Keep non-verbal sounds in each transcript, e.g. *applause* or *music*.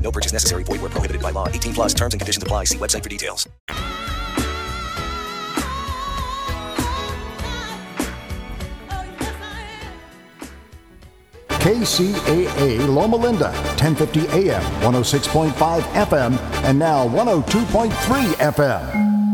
No purchase necessary. Void where prohibited by law. 18 plus terms and conditions apply. See website for details. KCAA Loma Linda, 1050 AM, 106.5 FM, and now 102.3 FM.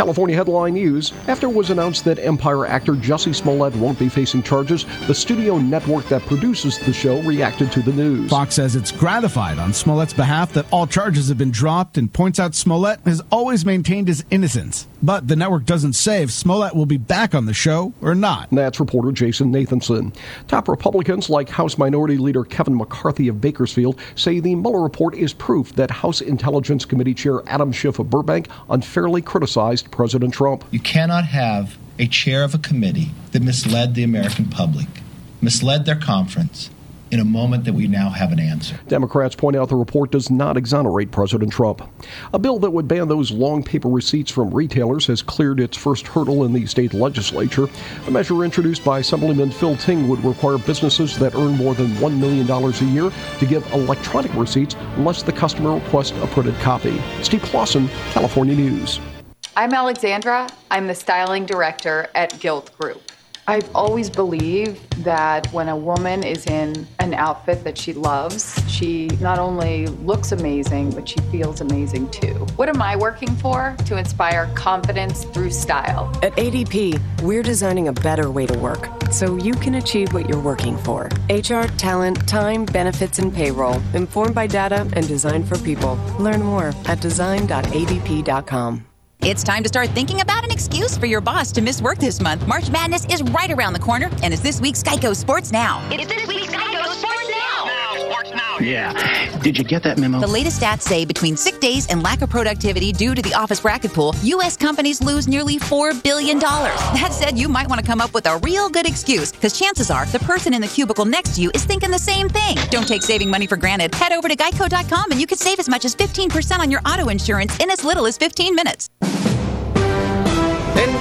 California headline news After it was announced that Empire actor Jussie Smollett won't be facing charges, the studio network that produces the show reacted to the news. Fox says it's gratified on Smollett's behalf that all charges have been dropped and points out Smollett has always maintained his innocence. But the network doesn't say if Smollett will be back on the show or not. That's reporter Jason Nathanson. Top Republicans like House Minority Leader Kevin McCarthy of Bakersfield say the Mueller report is proof that House Intelligence Committee Chair Adam Schiff of Burbank unfairly criticized President Trump. You cannot have a chair of a committee that misled the American public, misled their conference, in a moment that we now have an answer. Democrats point out the report does not exonerate President Trump. A bill that would ban those long paper receipts from retailers has cleared its first hurdle in the state legislature. The measure introduced by Assemblyman Phil Ting would require businesses that earn more than $1 million a year to give electronic receipts unless the customer requests a printed copy. Steve Clausen, California News. I'm Alexandra. I'm the styling director at Guild Group. I've always believed that when a woman is in an outfit that she loves, she not only looks amazing, but she feels amazing too. What am I working for? To inspire confidence through style. At ADP, we're designing a better way to work so you can achieve what you're working for. HR, talent, time, benefits, and payroll, informed by data and designed for people. Learn more at design.adp.com. It's time to start thinking about an excuse for your boss to miss work this month. March Madness is right around the corner, and it's this week's Geico Sports Now. It's this week's Oh, yeah. Did you get that memo? The latest stats say between sick days and lack of productivity due to the office bracket pool, U.S. companies lose nearly $4 billion. *laughs* That said, you might want to come up with a real good excuse, because chances are the person in the cubicle next to you is thinking the same thing. Don't take saving money for granted. Head over to geico.com and you could save as much as 15% on your auto insurance in as little as 15 minutes.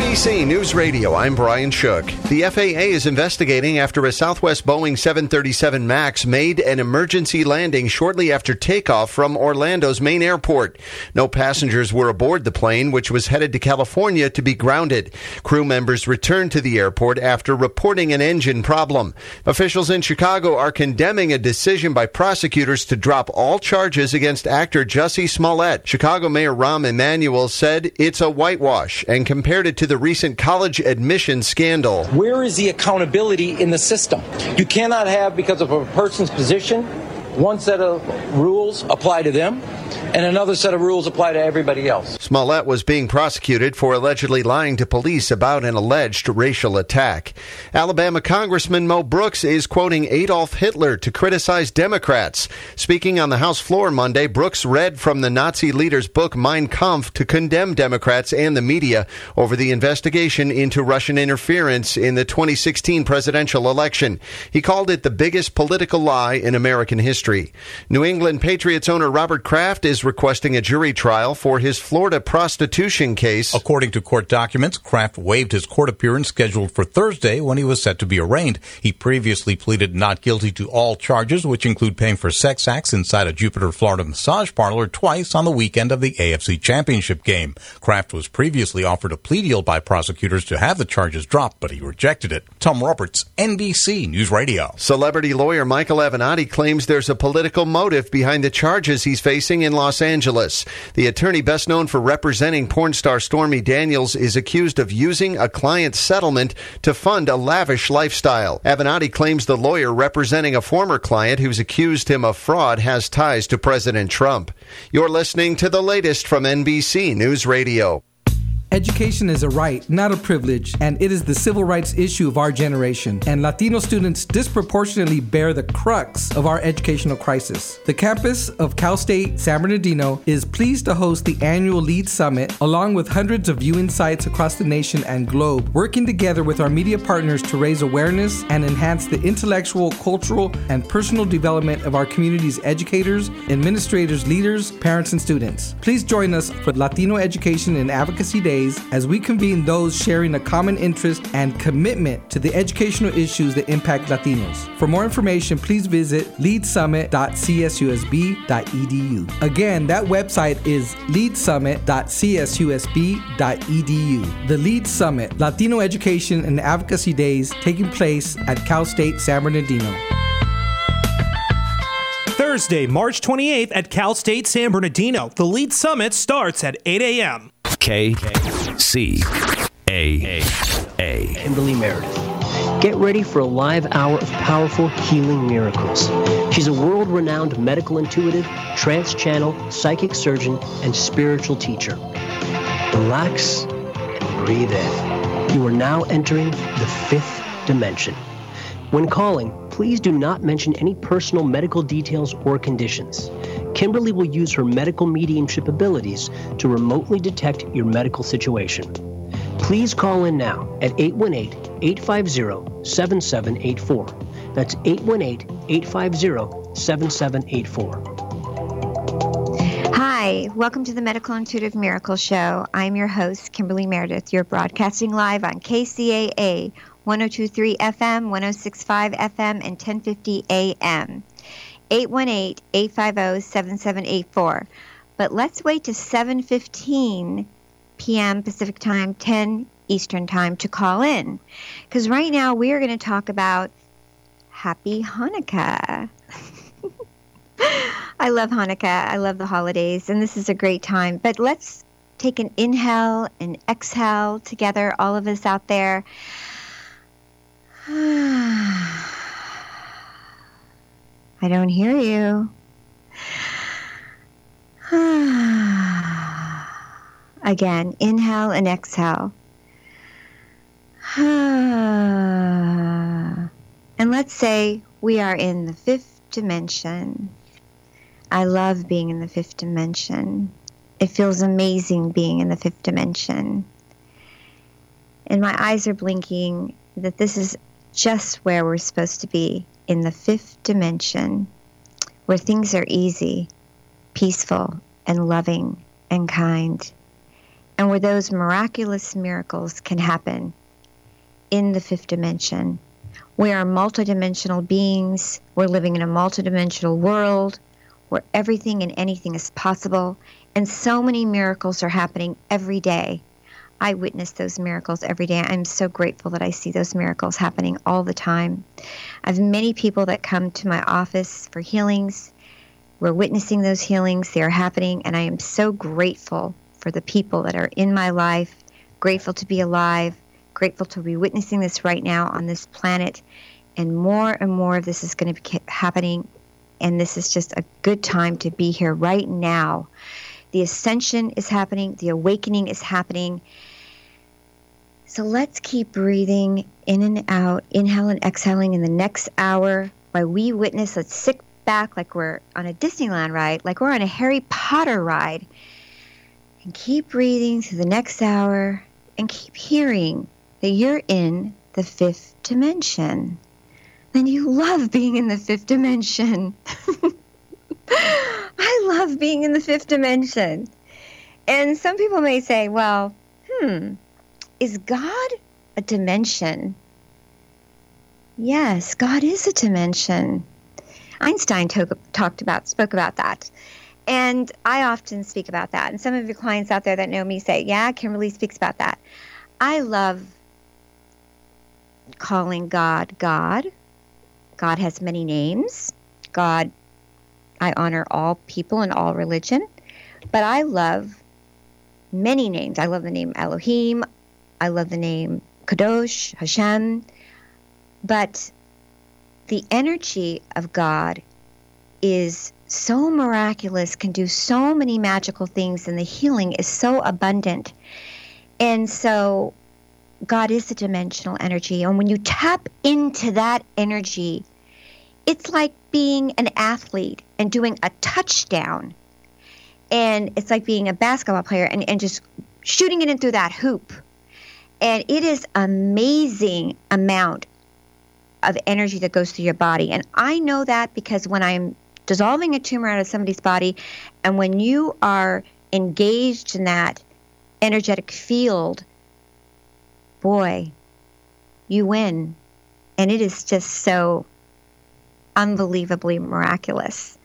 NBC News Radio, I'm Brian Shook. The FAA is investigating after a Southwest Boeing 737 MAX made an emergency landing shortly after takeoff from Orlando's main airport. No passengers were aboard the plane, which was headed to California to be grounded. Crew members returned to the airport after reporting an engine problem. Officials in Chicago are condemning a decision by prosecutors to drop all charges against actor Jussie Smollett. Chicago Mayor Rahm Emanuel said it's a whitewash and compared it to the recent college admission scandal. Where is the accountability in the system? You cannot have, because of a person's position, one set of rules apply to them and another set of rules apply to everybody else. Smollett was being prosecuted for allegedly lying to police about an alleged racial attack. Alabama Congressman Mo Brooks is quoting Adolf Hitler to criticize Democrats. Speaking on the House floor Monday, Brooks read from the Nazi leader's book Mein Kampf to condemn Democrats and the media over the investigation into Russian interference in the 2016 presidential election. He called it the biggest political lie in American history. New England Patriots owner Robert Kraft is requesting a jury trial for his Florida prostitution case. According to court documents, Kraft waived his court appearance scheduled for Thursday when he was set to be arraigned. He previously pleaded not guilty to all charges, which include paying for sex acts inside a Jupiter, Florida massage parlor twice on the weekend of the AFC Championship game. Kraft was previously offered a plea deal by prosecutors to have the charges dropped, but he rejected it. Tom Roberts, NBC News Radio. Celebrity lawyer Michael Avenatti claims there's a political motive behind the charges he's facing in Los Angeles. The attorney best known for representing porn star Stormy Daniels is accused of using a client's settlement to fund a lavish lifestyle. Avenatti claims the lawyer representing a former client who's accused him of fraud has ties to President Trump. You're listening to the latest from NBC News Radio. Education is a right, not a privilege, and it is the civil rights issue of our generation. And Latino students disproportionately bear the crux of our educational crisis. The campus of Cal State San Bernardino is pleased to host the annual LEAD Summit, along with hundreds of viewing sites across the nation and globe, working together with our media partners to raise awareness and enhance the intellectual, cultural, and personal development of our community's educators, administrators, leaders, parents, and students. Please join us for Latino Education and Advocacy Day as we convene those sharing a common interest and commitment to the educational issues that impact Latinos. For more information, please visit leadsummit.csusb.edu. Again, that website is leadsummit.csusb.edu. The Lead Summit, Latino Education and Advocacy Days taking place at Cal State San Bernardino. Thursday, March 28th at Cal State San Bernardino. The Lead Summit starts at 8 a.m. K C A A. Kimberly Meredith. Get ready for a live hour of powerful healing miracles. She's a world renowned medical intuitive, trance channel, psychic surgeon, and spiritual teacher. Relax and breathe in. You are now entering the fifth dimension. When calling, please do not mention any personal medical details or conditions. Kimberly will use her medical mediumship abilities to remotely detect your medical situation. Please call in now at 818 850 7784. That's 818 850 7784. Hi, welcome to the Medical Intuitive Miracle Show. I'm your host, Kimberly Meredith. You're broadcasting live on KCAA 1023 FM, 1065 FM, and 1050 AM. 818-850-7784. But let's wait to 7:15 p.m. Pacific Time, 10 Eastern Time to call in. Cuz right now we are going to talk about Happy Hanukkah. *laughs* I love Hanukkah. I love the holidays and this is a great time. But let's take an inhale and exhale together all of us out there. *sighs* I don't hear you. *sighs* Again, inhale and exhale. *sighs* and let's say we are in the fifth dimension. I love being in the fifth dimension. It feels amazing being in the fifth dimension. And my eyes are blinking that this is just where we're supposed to be in the fifth dimension, where things are easy, peaceful, and loving and kind, and where those miraculous miracles can happen in the fifth dimension. We are multidimensional beings. We're living in a multidimensional world where everything and anything is possible, and so many miracles are happening every day. I witness those miracles every day. I'm so grateful that I see those miracles happening all the time. I have many people that come to my office for healings. We're witnessing those healings, they are happening, and I am so grateful for the people that are in my life, grateful to be alive, grateful to be witnessing this right now on this planet. And more and more of this is going to be happening. And this is just a good time to be here right now. The ascension is happening, the awakening is happening. So let's keep breathing in and out, inhale and exhaling in the next hour while we witness. Let's sit back like we're on a Disneyland ride, like we're on a Harry Potter ride. And keep breathing through the next hour and keep hearing that you're in the fifth dimension. Then you love being in the fifth dimension. *laughs* I love being in the fifth dimension. And some people may say, well, hmm, is God a dimension? Yes, God is a dimension. Einstein talked about, spoke about that. And I often speak about that. And some of your clients out there that know me say, yeah, Kimberly speaks about that. I love calling God God. God has many names. God, I honor all people and all religion. But I love many names. I love the name Elohim. I love the name Kadosh, Hashem. But the energy of God is so miraculous, can do so many magical things, and the healing is so abundant. And so, God is a dimensional energy. And when you tap into that energy, it's like being an athlete and doing a touchdown. And it's like being a basketball player and, and just shooting it in through that hoop. And it is amazing amount of energy that goes through your body. And I know that because when I'm dissolving a tumor out of somebody's body, and when you are engaged in that energetic field, boy, you win. And it is just so unbelievably miraculous.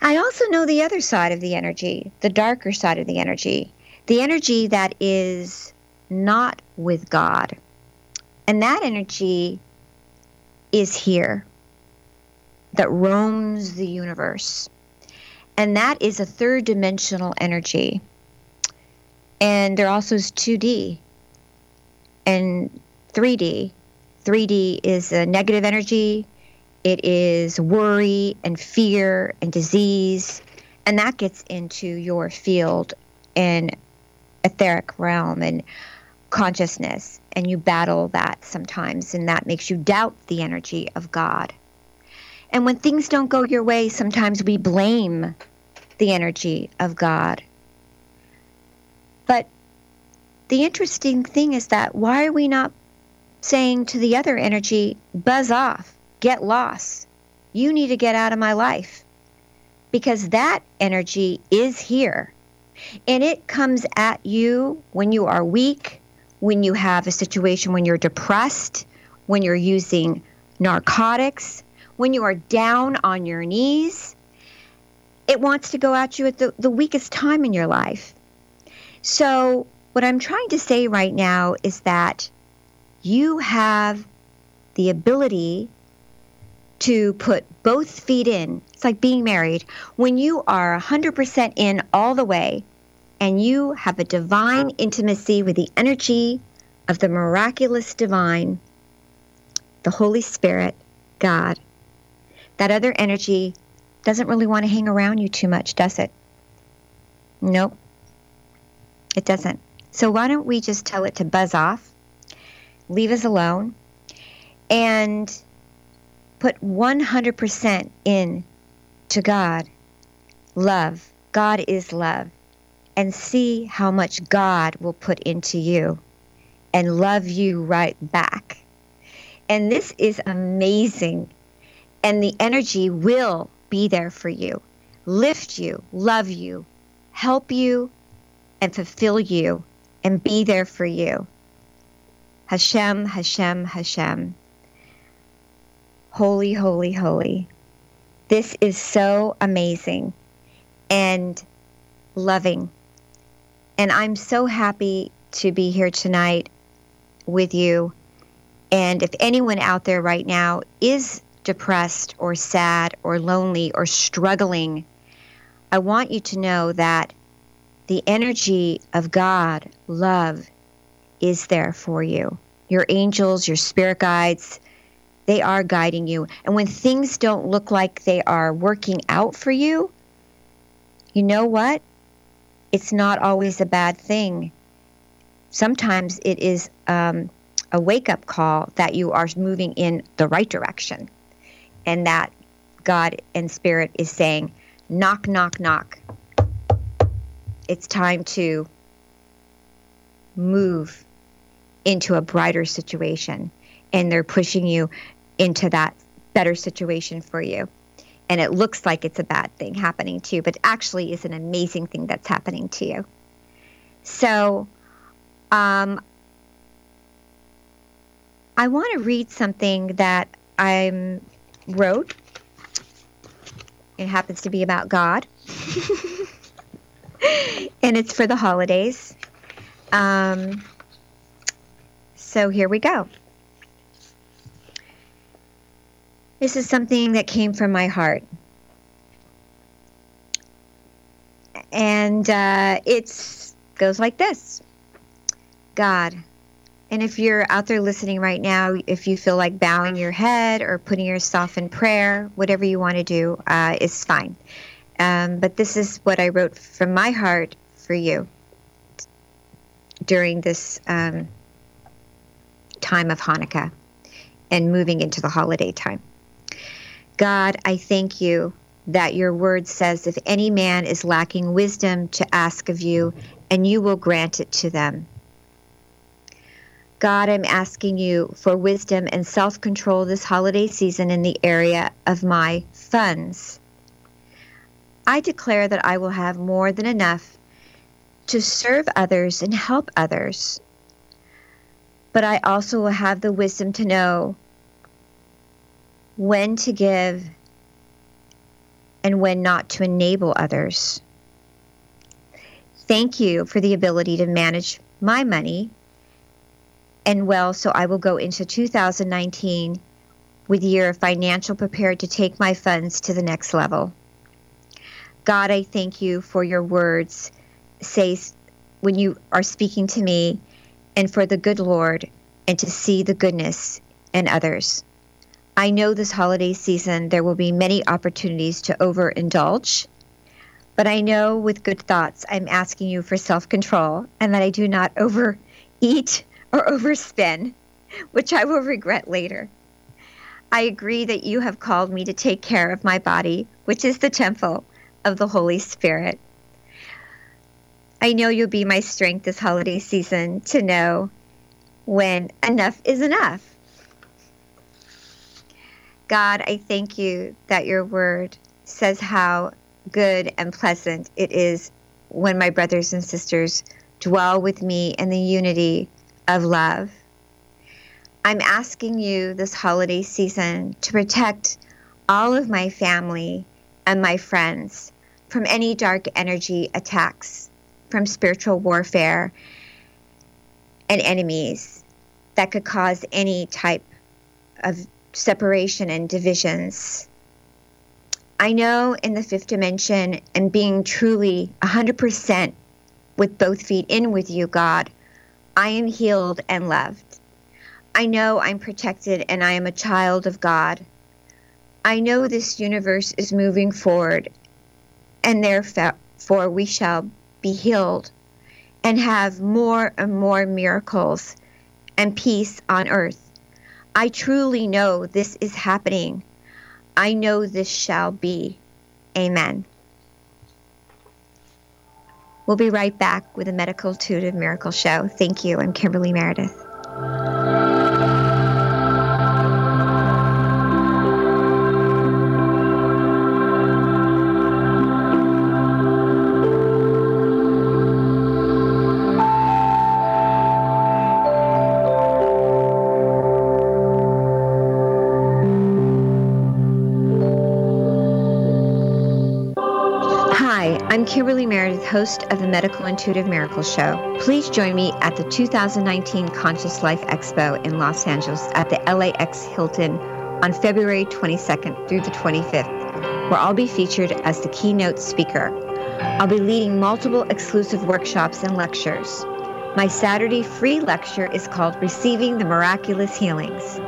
I also know the other side of the energy, the darker side of the energy, the energy that is not with God. And that energy is here, that roams the universe. And that is a third dimensional energy. And there also is 2D and 3D. 3D is a negative energy, it is worry and fear and disease. And that gets into your field and etheric realm and consciousness. And you battle that sometimes, and that makes you doubt the energy of God. And when things don't go your way, sometimes we blame the energy of God. But the interesting thing is that why are we not saying to the other energy, buzz off, get lost? You need to get out of my life. Because that energy is here. And it comes at you when you are weak, when you have a situation when you're depressed, when you're using narcotics, when you are down on your knees. It wants to go at you at the, the weakest time in your life. So, what I'm trying to say right now is that you have the ability to put both feet in. It's like being married. When you are 100% in all the way and you have a divine intimacy with the energy of the miraculous divine, the Holy Spirit, God, that other energy doesn't really want to hang around you too much, does it? Nope. It doesn't. So why don't we just tell it to buzz off, leave us alone, and put 100% in to God, love. God is love. And see how much God will put into you and love you right back. And this is amazing. And the energy will be there for you, lift you, love you, help you, and fulfill you, and be there for you. Hashem, Hashem, Hashem. Holy, holy, holy. This is so amazing and loving. And I'm so happy to be here tonight with you. And if anyone out there right now is depressed or sad or lonely or struggling, I want you to know that the energy of God, love, is there for you. Your angels, your spirit guides, they are guiding you. And when things don't look like they are working out for you, you know what? It's not always a bad thing. Sometimes it is um, a wake up call that you are moving in the right direction and that God and Spirit is saying, knock, knock, knock. It's time to move into a brighter situation. And they're pushing you into that better situation for you. And it looks like it's a bad thing happening to you, but actually is an amazing thing that's happening to you. So, um, I want to read something that I wrote. It happens to be about God, *laughs* and it's for the holidays. Um, so here we go. This is something that came from my heart. And uh, it goes like this God. And if you're out there listening right now, if you feel like bowing your head or putting yourself in prayer, whatever you want to do uh, is fine. Um, but this is what I wrote from my heart for you during this um, time of Hanukkah and moving into the holiday time. God, I thank you that your word says, if any man is lacking wisdom, to ask of you, and you will grant it to them. God, I'm asking you for wisdom and self control this holiday season in the area of my funds. I declare that I will have more than enough to serve others and help others. But I also will have the wisdom to know when to give and when not to enable others. Thank you for the ability to manage my money and well, so I will go into 2019 with a year of financial prepared to take my funds to the next level. God, I thank you for your words say when you are speaking to me and for the good Lord and to see the goodness in others. I know this holiday season there will be many opportunities to overindulge, but I know with good thoughts I'm asking you for self control and that I do not overeat or overspend, which I will regret later. I agree that you have called me to take care of my body, which is the temple of the Holy Spirit. I know you'll be my strength this holiday season to know when enough is enough God, I thank you that your word says how good and pleasant it is when my brothers and sisters dwell with me in the unity of love. I'm asking you this holiday season to protect all of my family and my friends from any dark energy attacks, from spiritual warfare and enemies that could cause any type of separation and divisions. I know in the fifth dimension and being truly 100% with both feet in with you, God, I am healed and loved. I know I'm protected and I am a child of God. I know this universe is moving forward and therefore we shall be healed and have more and more miracles and peace on earth. I truly know this is happening. I know this shall be. Amen. We'll be right back with a Medical Intuitive Miracle Show. Thank you. I'm Kimberly Meredith. Meredith, host of the Medical Intuitive Miracle Show. Please join me at the 2019 Conscious Life Expo in Los Angeles at the LAX Hilton on February 22nd through the 25th, where I'll be featured as the keynote speaker. I'll be leading multiple exclusive workshops and lectures. My Saturday free lecture is called Receiving the Miraculous Healings.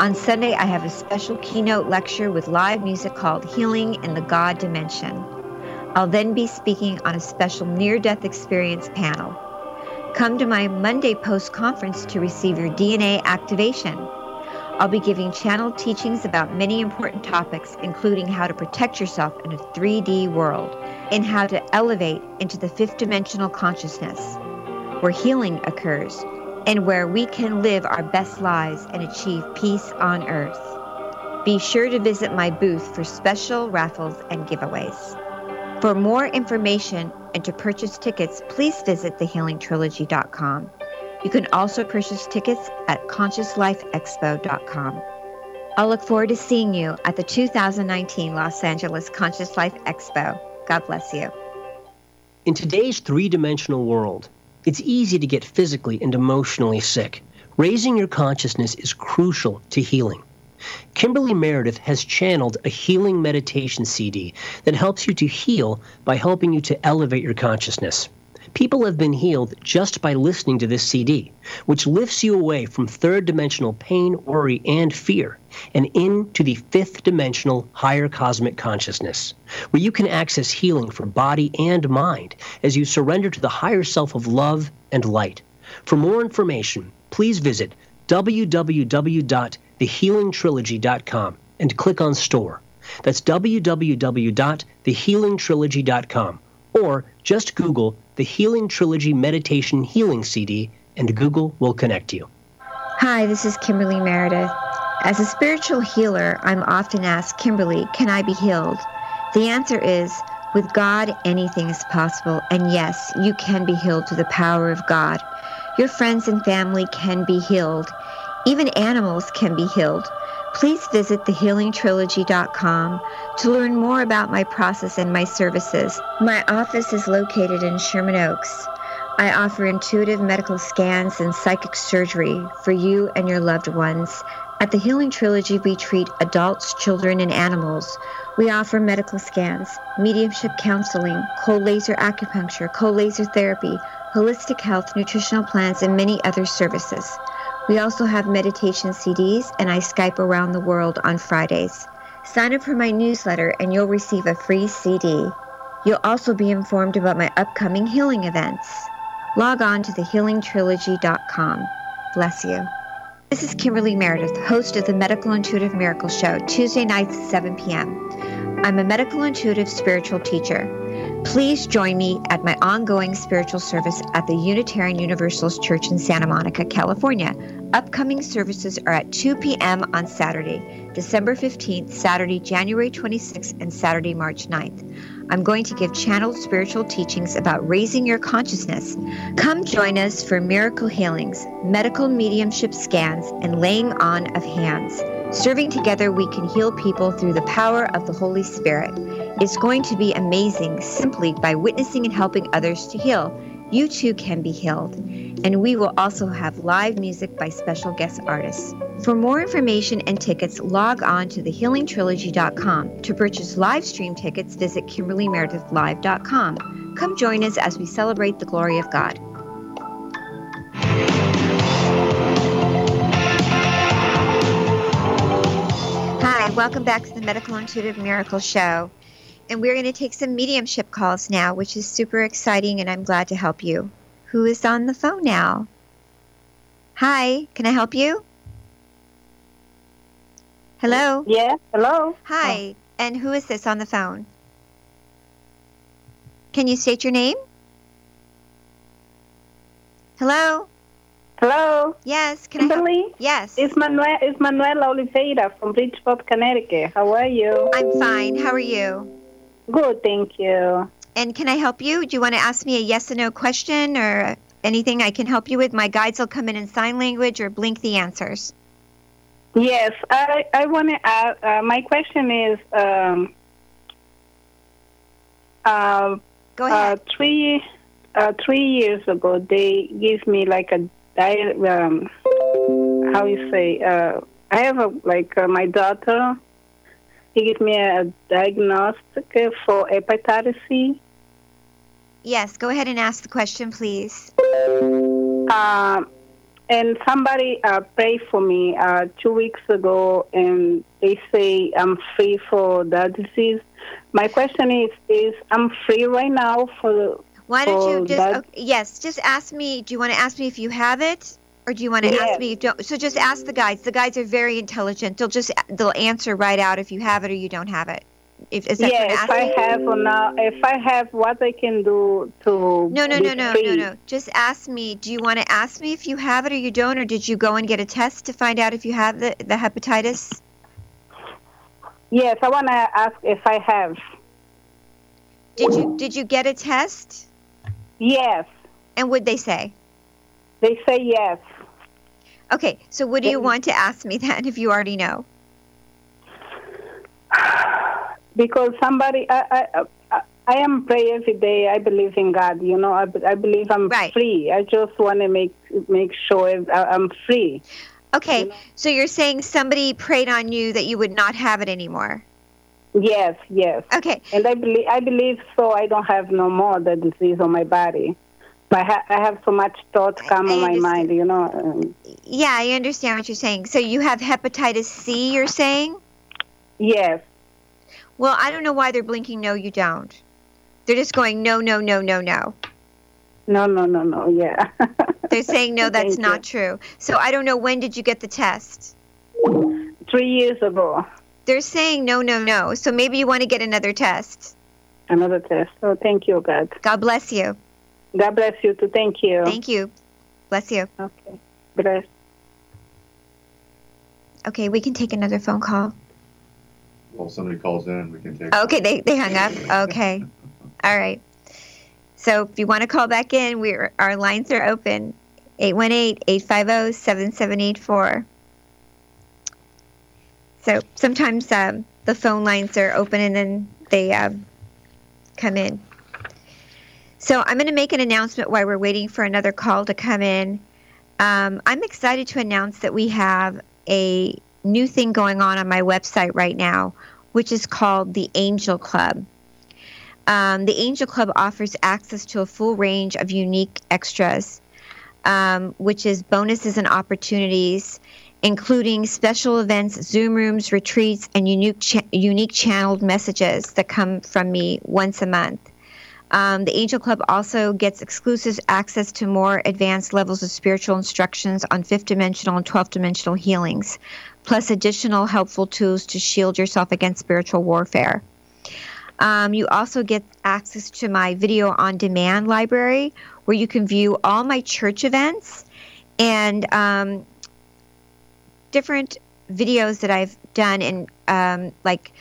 On Sunday, I have a special keynote lecture with live music called Healing in the God Dimension. I'll then be speaking on a special near death experience panel. Come to my Monday post conference to receive your DNA activation. I'll be giving channel teachings about many important topics, including how to protect yourself in a 3D world and how to elevate into the fifth dimensional consciousness, where healing occurs and where we can live our best lives and achieve peace on earth. Be sure to visit my booth for special raffles and giveaways. For more information and to purchase tickets, please visit thehealingtrilogy.com. You can also purchase tickets at consciouslifeexpo.com. I'll look forward to seeing you at the 2019 Los Angeles Conscious Life Expo. God bless you. In today's three dimensional world, it's easy to get physically and emotionally sick. Raising your consciousness is crucial to healing. Kimberly Meredith has channeled a healing meditation CD that helps you to heal by helping you to elevate your consciousness. People have been healed just by listening to this CD, which lifts you away from third dimensional pain, worry, and fear and into the fifth dimensional higher cosmic consciousness, where you can access healing for body and mind as you surrender to the higher self of love and light. For more information, please visit www.thehealingtrilogy.com and click on Store. That's www.thehealingtrilogy.com or just Google the Healing Trilogy Meditation Healing CD and Google will connect you. Hi, this is Kimberly Meredith. As a spiritual healer, I'm often asked, Kimberly, can I be healed? The answer is, with God, anything is possible. And yes, you can be healed through the power of God. Your friends and family can be healed. Even animals can be healed. Please visit thehealingtrilogy.com to learn more about my process and my services. My office is located in Sherman Oaks. I offer intuitive medical scans and psychic surgery for you and your loved ones. At the Healing Trilogy, we treat adults, children, and animals. We offer medical scans, mediumship counseling, cold laser acupuncture, cold laser therapy, holistic health, nutritional plans, and many other services. We also have meditation CDs, and I Skype around the world on Fridays. Sign up for my newsletter, and you'll receive a free CD. You'll also be informed about my upcoming healing events. Log on to thehealingtrilogy.com. Bless you. This is Kimberly Meredith, host of the Medical Intuitive Miracle Show, Tuesday nights at 7 p.m. I'm a medical intuitive spiritual teacher. Please join me at my ongoing spiritual service at the Unitarian Universalist Church in Santa Monica, California. Upcoming services are at 2 p.m. on Saturday, December 15th, Saturday, January 26th, and Saturday, March 9th. I'm going to give channeled spiritual teachings about raising your consciousness. Come join us for miracle healings, medical mediumship scans, and laying on of hands. Serving together, we can heal people through the power of the Holy Spirit. It's going to be amazing simply by witnessing and helping others to heal. You too can be healed. And we will also have live music by special guest artists. For more information and tickets, log on to thehealingtrilogy.com. To purchase live stream tickets, visit KimberlyMeredithLive.com. Come join us as we celebrate the glory of God. Hi, welcome back to the Medical Intuitive Miracle Show. And we're going to take some mediumship calls now, which is super exciting, and I'm glad to help you. Who is on the phone now? Hi, can I help you? Hello? Yeah, hello. Hi, oh. and who is this on the phone? Can you state your name? Hello? Hello. Yes, can Kimberly? I help? Yes. It's Manuel. It's Manuel Oliveira from Bridgeport, Connecticut. How are you? I'm fine. How are you? Good, thank you. And can I help you? Do you want to ask me a yes or no question or anything I can help you with? My guides will come in in sign language or blink the answers. Yes, I I want to ask. Uh, my question is. Um, uh, Go ahead. Uh, three uh, three years ago, they gave me like a di- um, how you say. Uh, I have a like uh, my daughter. He gave me a diagnostic for hepatitis C. Yes, go ahead and ask the question, please. Um, and somebody uh, prayed for me uh, two weeks ago, and they say I'm free for that disease. My question is: Is I'm free right now for? Why don't for you just okay, yes, just ask me. Do you want to ask me if you have it, or do you want to Yes. ask me? If you don't, so just ask the guides. The guides are very intelligent. They'll just they'll answer right out if you have it or you don't have it. If, is that yeah, if I have or now, if I have, what I can do to No, no, no, no, free. no, no. Just ask me. Do you want to ask me if you have it or you don't, or did you go and get a test to find out if you have the the hepatitis? Yes, I want to ask if I have. Did you did you get a test? Yes. And would they say? They say yes. Okay, so what do you want to ask me *laughs* then if you already know? Because somebody, I, I, I, I am pray every day. I believe in God. You know, I, I believe I'm free. I just want to make make sure I'm free. Okay, so you're saying somebody prayed on you that you would not have it anymore. Yes, yes. Okay. And I believe I believe so. I don't have no more the disease on my body. But I, ha- I have so much thoughts come on my mind. You know. Um, Yeah, I understand what you're saying. So you have hepatitis C, you're saying? Yes. Well, I don't know why they're blinking no you don't. They're just going no no no no no. no, no, no, no. Yeah. *laughs* They're saying no that's Thank not true. So I don't know when did you get the test? Three years ago. They're saying no no no. So maybe you want to get another test. Another test. Oh, thank you, God. God bless you. God bless you too. Thank you. Thank you. Bless you. Okay. Bless. Okay, we can take another phone call. Well, somebody calls in, we can take. Okay, they, they hung up. Okay. *laughs* All right. So if you want to call back in, we're, our lines are open 818 850 7784. So sometimes um, the phone lines are open and then they um, come in. So I'm going to make an announcement while we're waiting for another call to come in. Um, I'm excited to announce that we have a new thing going on on my website right now, which is called the Angel Club. Um, the Angel Club offers access to a full range of unique extras, um, which is bonuses and opportunities, including special events, Zoom rooms, retreats, and unique cha- unique channeled messages that come from me once a month. Um, the Angel Club also gets exclusive access to more advanced levels of spiritual instructions on fifth dimensional and 12th dimensional healings, plus additional helpful tools to shield yourself against spiritual warfare. Um, you also get access to my video on demand library where you can view all my church events and um, different videos that I've done in um, like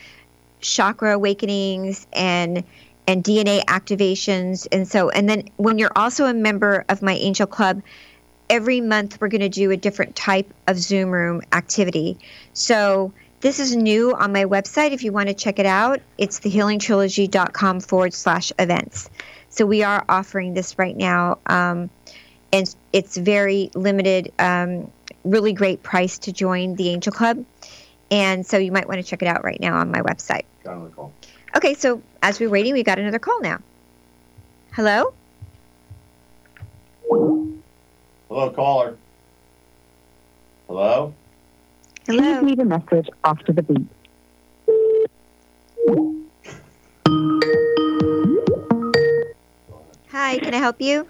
chakra awakenings and and DNA activations. And so and then when you're also a member of my angel club every month we're going to do a different type of zoom room activity. So this is new on my website if you want to check it out. It's thehealingtrilogy.com forward slash events. So we are offering this right now um, and it's very limited um, really great price to join the angel club. And so you might want to check it out right now on my website. Okay, so as we're waiting, we got another call now. Hello? Hello, caller. Hello? Hello? Please leave a message after the beep. Hi, can I help you?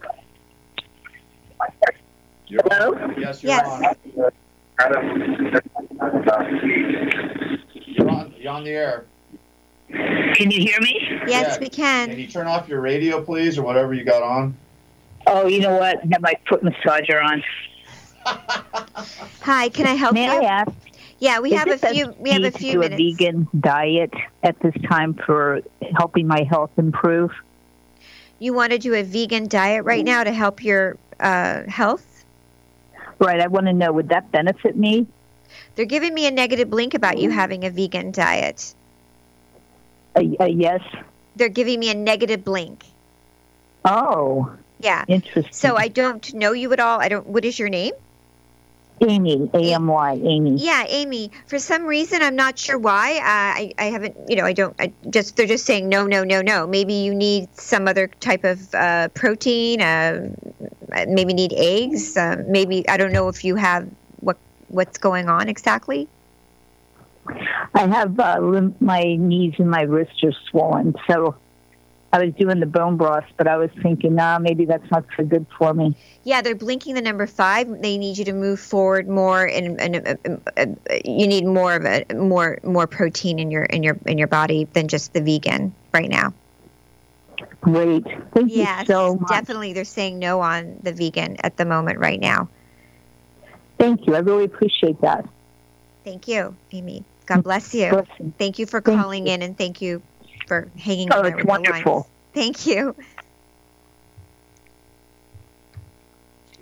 Hello? Yes, you're Yes. on. You're on, you're on the air. Can you hear me? Yes, Yeah. we can. Can you turn off your radio, please, or whatever you got on? Oh, you know what? I might put foot massager on. Hi, can I help May you? I ask? Yeah, we have a it few. We have a need to few do minutes. a vegan diet at this time for helping my health improve. You want to do a vegan diet right now to help your uh, health? Right. I want to know would that benefit me? They're giving me a negative link about you having a vegan diet. Uh, uh, yes. They're giving me a negative blink. Oh, Yeah. interesting. So I don't know you at all. I don't. What is your name? Amy, A M Y, Amy. Yeah, Amy. For some reason, I'm not sure why. Uh, I I haven't. You know, I don't. I just they're just saying no, no, no, no. Maybe you need some other type of uh, protein. Uh, maybe need eggs. Uh, maybe I don't know if you have what what's going on exactly. I have uh, lim- my knees and my wrists are swollen, so I was doing the bone broth, but I was thinking, nah, maybe that's not so good for me. Yeah, they're blinking the number five. They need you to move forward more, and, and uh, uh, uh, you need more of a more more protein in your in your in your body than just the vegan right now. Great, thank yes, you so much. definitely. They're saying no on the vegan at the moment right now. Thank you. I really appreciate that. Thank you, Amy. God bless you. Blessing. Thank you for Thank calling in, and thank you for hanging Oh, in there it's with the wonderful. lines. Thank you.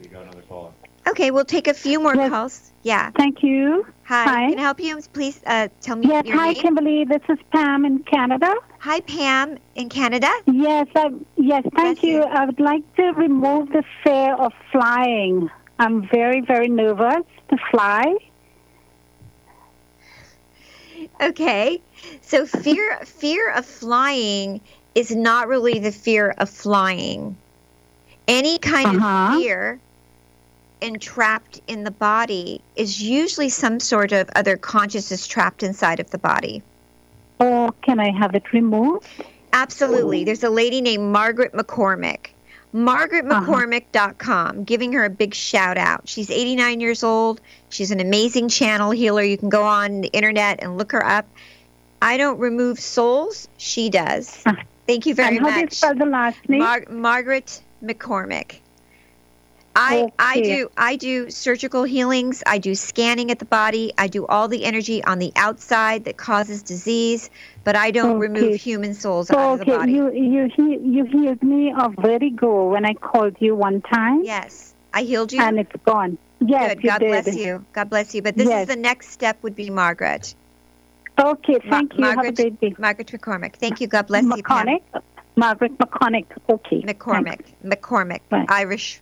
We got another caller. Okay, we'll take a few more calls. Yeah. Thank you. Hi. Hi. Can I help you? Please uh, tell me Yes, your hi, name. Kimberly. This is Pam in Canada. Hi, Pam in Canada. Yes, I, yes, thank you. I would like to remove the fear of flying. I'm very, very nervous to fly. Okay. So fear fear of flying is not really the fear of flying. Any kind Uh-huh. of fear entrapped in the body is usually some sort of other consciousness trapped inside of the body. Or can I have it removed? Absolutely. There's a lady named Margaret McCormick. Uh-huh. MargaretMcCormick.com, giving her a big shout out. She's 89 years old. She's an amazing channel healer. You can go on the internet and look her up. I don't remove souls. She does. Uh-huh. Thank you very and how do you much. spell the last name? Mar- Margaret McCormick. I oh, I do I do surgical healings. I do scanning at the body. I do all the energy on the outside that causes disease, but I don't remove human souls out of the okay, body. you you he, you healed me of vertigo when I called you one time. Yes, I healed you. and it's gone. Yes, Good. God did. bless you. God bless you. But this Yes. is the next step would be Margaret. Okay, Ma- thank you. Have a Margaret, great day. Margaret McCormick. Thank you. God bless you. McCormick. Margaret McCormick. Okay. McCormick. McCormick. Irish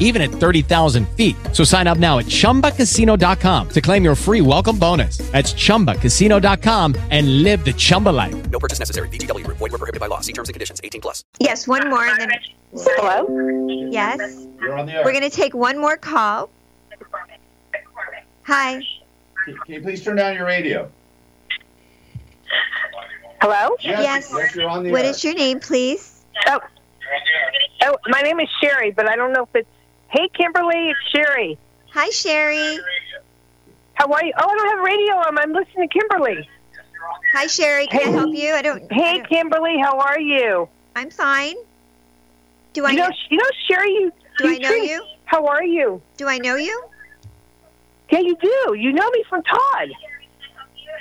even at 30,000 feet. So sign up now at chumbacasino.com to claim your free welcome bonus. That's chumbacasino.com and live the Chumba life. No purchase necessary. VGW Group. Void were prohibited by law. See terms and conditions. 18 plus. Yes, one more and then Hello? Yes. You're on the air. We're going to take one more call. Hi. Can can you please turn down your radio? Hello? Yes, yes, you're on the What air. is your name, please? Oh. oh, my name is Sherry, but I don't know if it's. Hey, Kimberly, it's Sherry. Hi, Sherry. How are you? Oh, I don't have radio on. I'm listening to Kimberly. Hi, Sherry. Can I help you? I don't. Hey, Kimberly, how are you? I'm fine. Do I you know? know- You know, Sherry. You, Do I know treat- you? How are you? Do I know you? Yeah, you do. You know me from Todd.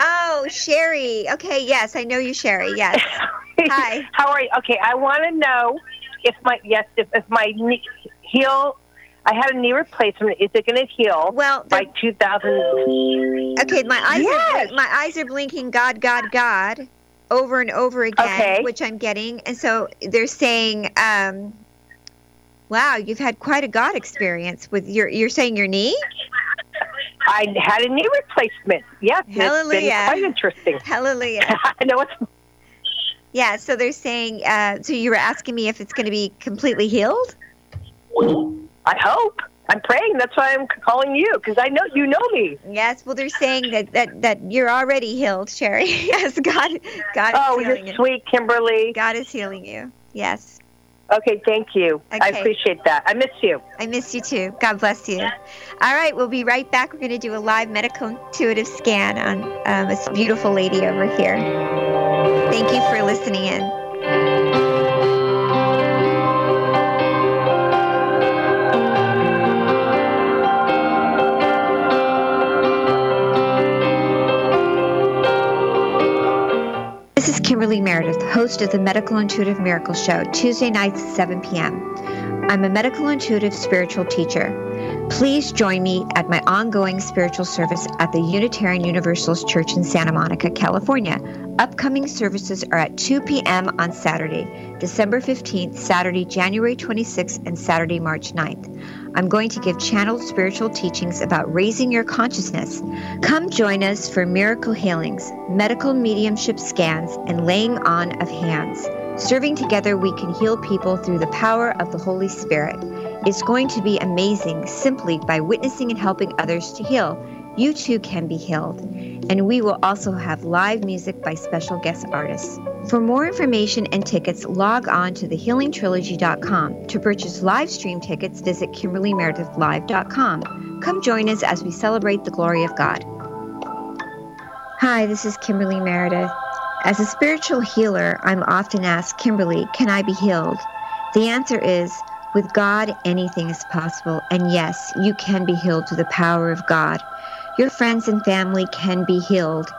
Oh, Sherry. Okay, yes, I know you, Sherry. Yes. *laughs* Hi. How are you? Okay, I want to know if my yes, if, if my knee, heel, I had a knee replacement. Is it going to heal? Well, by 2000. Okay, my eyes Yes. are my eyes are blinking God, God, God over and over again, Okay. which I'm getting. And so they're saying, um, wow, you've had quite a God experience with your you're saying your knee? I had a knee replacement. Yes, it's Hallelujah. been quite interesting. Hallelujah. *laughs* I know it's Yeah, so they're saying uh, so you were asking me if it's going to be completely healed? I hope. I'm praying. That's why I'm calling you because I know you know me. Yes, well they're saying that that, that you're already healed, Sherry. *laughs* yes, God God is Oh, you're you. sweet, Kimberly. God is healing you. Yes. Okay, thank you. I appreciate that. I miss you. I miss you too. God bless you. All right, we'll be right back. We're going to do a live medical intuitive scan on um, this beautiful lady over here. Thank you for listening in. Kimberly Meredith, host of the Medical Intuitive Miracle Show, Tuesday nights at 7 p.m. I'm a medical intuitive spiritual teacher. Please join me at my ongoing spiritual service at the Unitarian Universalist Church in Santa Monica, California. Upcoming services are at 2 p.m. on Saturday, December 15th, Saturday, January 26th, and Saturday, March 9th. I'm going to give channeled spiritual teachings about raising your consciousness. Come join us for miracle healings, medical mediumship scans, and laying on of hands. Serving together, we can heal people through the power of the Holy Spirit. It's going to be amazing simply by witnessing and helping others to heal. You too can be healed. And we will also have live music by special guest artists. For more information and tickets, log on to thehealingtrilogy.com. To purchase live stream tickets, visit KimberlyMeredithLive.com. Come join us as we celebrate the glory of God. Hi, this is Kimberly Meredith. As a spiritual healer, I'm often asked, Kimberly, can I be healed? The answer is, with God, anything is possible. And yes, you can be healed through the power of God. Your friends and family can be healed.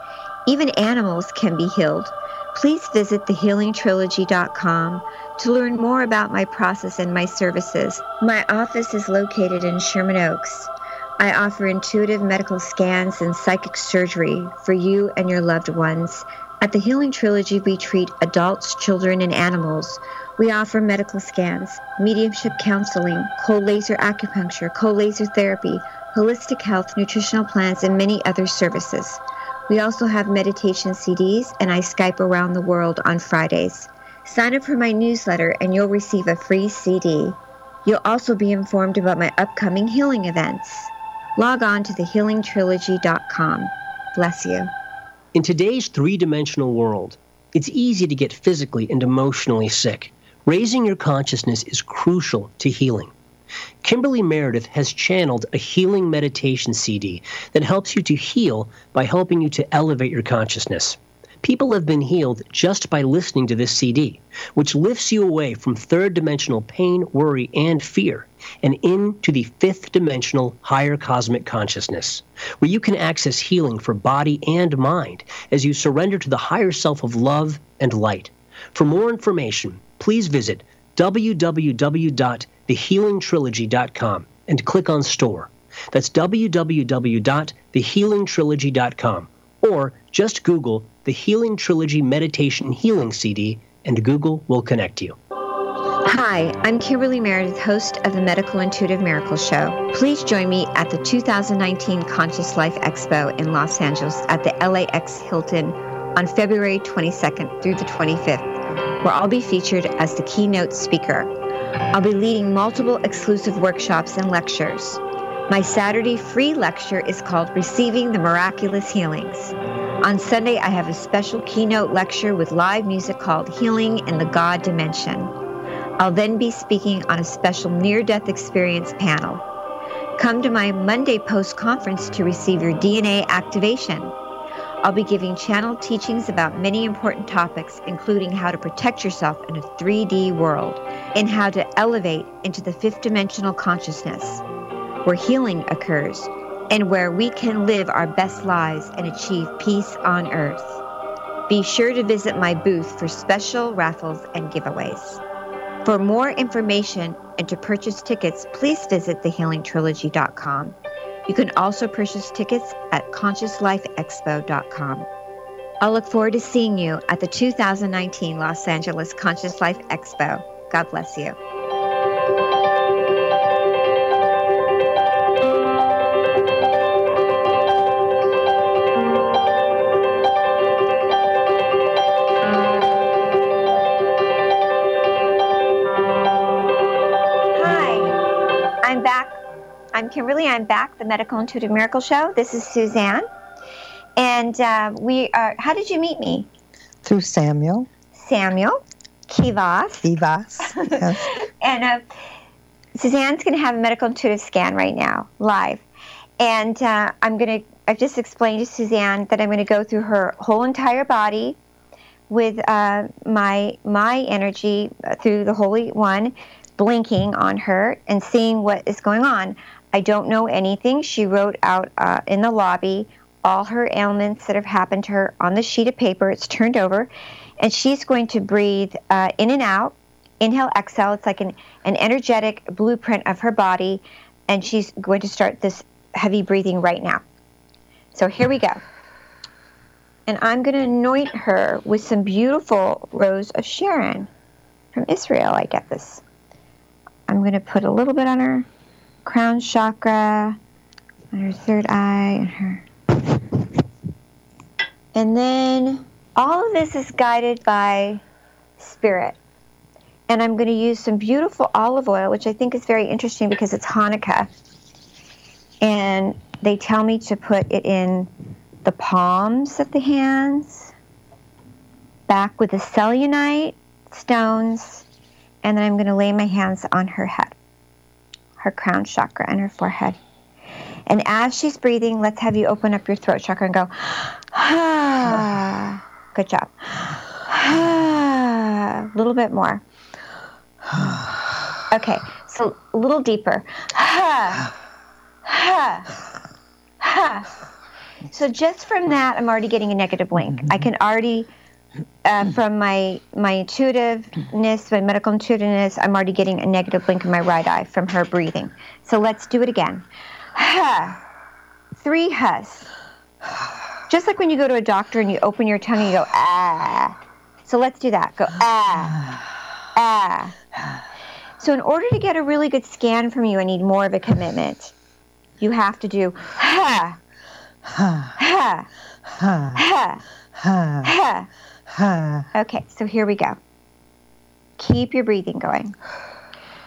Even animals can be healed. Please visit thehealingtrilogy.com to learn more about my process and my services. My office is located in Sherman Oaks. I offer intuitive medical scans and psychic surgery for you and your loved ones. At the Healing Trilogy, we treat adults, children, and animals. We offer medical scans, mediumship counseling, cold laser acupuncture, cold laser therapy, holistic health, nutritional plans, and many other services. We also have meditation CDs, and I Skype around the world on Fridays. Sign up for my newsletter, and you'll receive a free CD. You'll also be informed about my upcoming healing events. Log on to thehealingtrilogy.com. Bless you. In today's three dimensional world, it's easy to get physically and emotionally sick. Raising your consciousness is crucial to healing. Kimberly Meredith has channeled a healing meditation CD that helps you to heal by helping you to elevate your consciousness. People have been healed just by listening to this CD, which lifts you away from third dimensional pain, worry, and fear and into the fifth dimensional higher cosmic consciousness, where you can access healing for body and mind as you surrender to the higher self of love and light. For more information, please visit www.thehealingtrilogy.com and click on Store. That's www.thehealingtrilogy.com or just Google the Healing Trilogy Meditation Healing CD and Google will connect you. Hi, I'm Kimberly Meredith, host of the Medical Intuitive Miracle Show. Please join me at the 2019 Conscious Life Expo in Los Angeles at the LAX Hilton on February 22nd through the 25th, where I'll be featured as the keynote speaker. I'll be leading multiple exclusive workshops and lectures. My Saturday free lecture is called Receiving the Miraculous Healings. On Sunday, I have a special keynote lecture with live music called Healing in the God Dimension. I'll then be speaking on a special near death experience panel. Come to my Monday post conference to receive your DNA activation. I'll be giving channeled teachings about many important topics, including how to protect yourself in a 3D world and how to elevate into the fifth dimensional consciousness, where healing occurs and where we can live our best lives and achieve peace on earth. Be sure to visit my booth for special raffles and giveaways. For more information and to purchase tickets, please visit thehealingtrilogy.com. You can also purchase tickets at consciouslifeexpo.com. I'll look forward to seeing you at the 2019 Los Angeles Conscious Life Expo. God bless you. Kimberly. I'm back, the Medical Intuitive Miracle Show. This is Suzanne. And uh, we are, how did you meet me? Through Samuel. Samuel Kivas. Kivas. Yes. *laughs* and uh, Suzanne's going to have a medical intuitive scan right now, live. And uh, I'm going to, I've just explained to Suzanne that I'm going to go through her whole entire body with uh, my my energy through the Holy One, blinking on her and seeing what is going on. I don't know anything. She wrote out uh, in the lobby all her ailments that have happened to her on the sheet of paper. It's turned over, and she's going to breathe uh, in and out, inhale, exhale. It's like an, an energetic blueprint of her body, and she's going to start this heavy breathing right now. So here we go. And I'm going to anoint her with some beautiful rose of Sharon from Israel. I get this. I'm going to put a little bit on her crown chakra, on her third eye, and her. And then all of this is guided by spirit. And I'm going to use some beautiful olive oil, which I think is very interesting because it's Hanukkah. And they tell me to put it in the palms of the hands, back with the selenite stones, and then I'm going to lay my hands on her head, her crown chakra, and her forehead. And as she's breathing, let's have you open up your throat chakra and go, ah. Good job. Ah. A little bit more. Okay, so a little deeper. Ha, ha. So just from that, I'm already getting a negative link. I can already, uh, from my my intuitiveness, my medical intuitiveness, I'm already getting a negative link in my right eye from her breathing. So let's do it again. *sighs* Three has. Just like when you go to a doctor and you open your tongue and you go ah. So let's do that. Go ah, ah. So in order to get a really good scan from you, I need more of a commitment. You have to do ha, ha, ha, ha, ha, ha. Okay, so here we go. Keep your breathing going.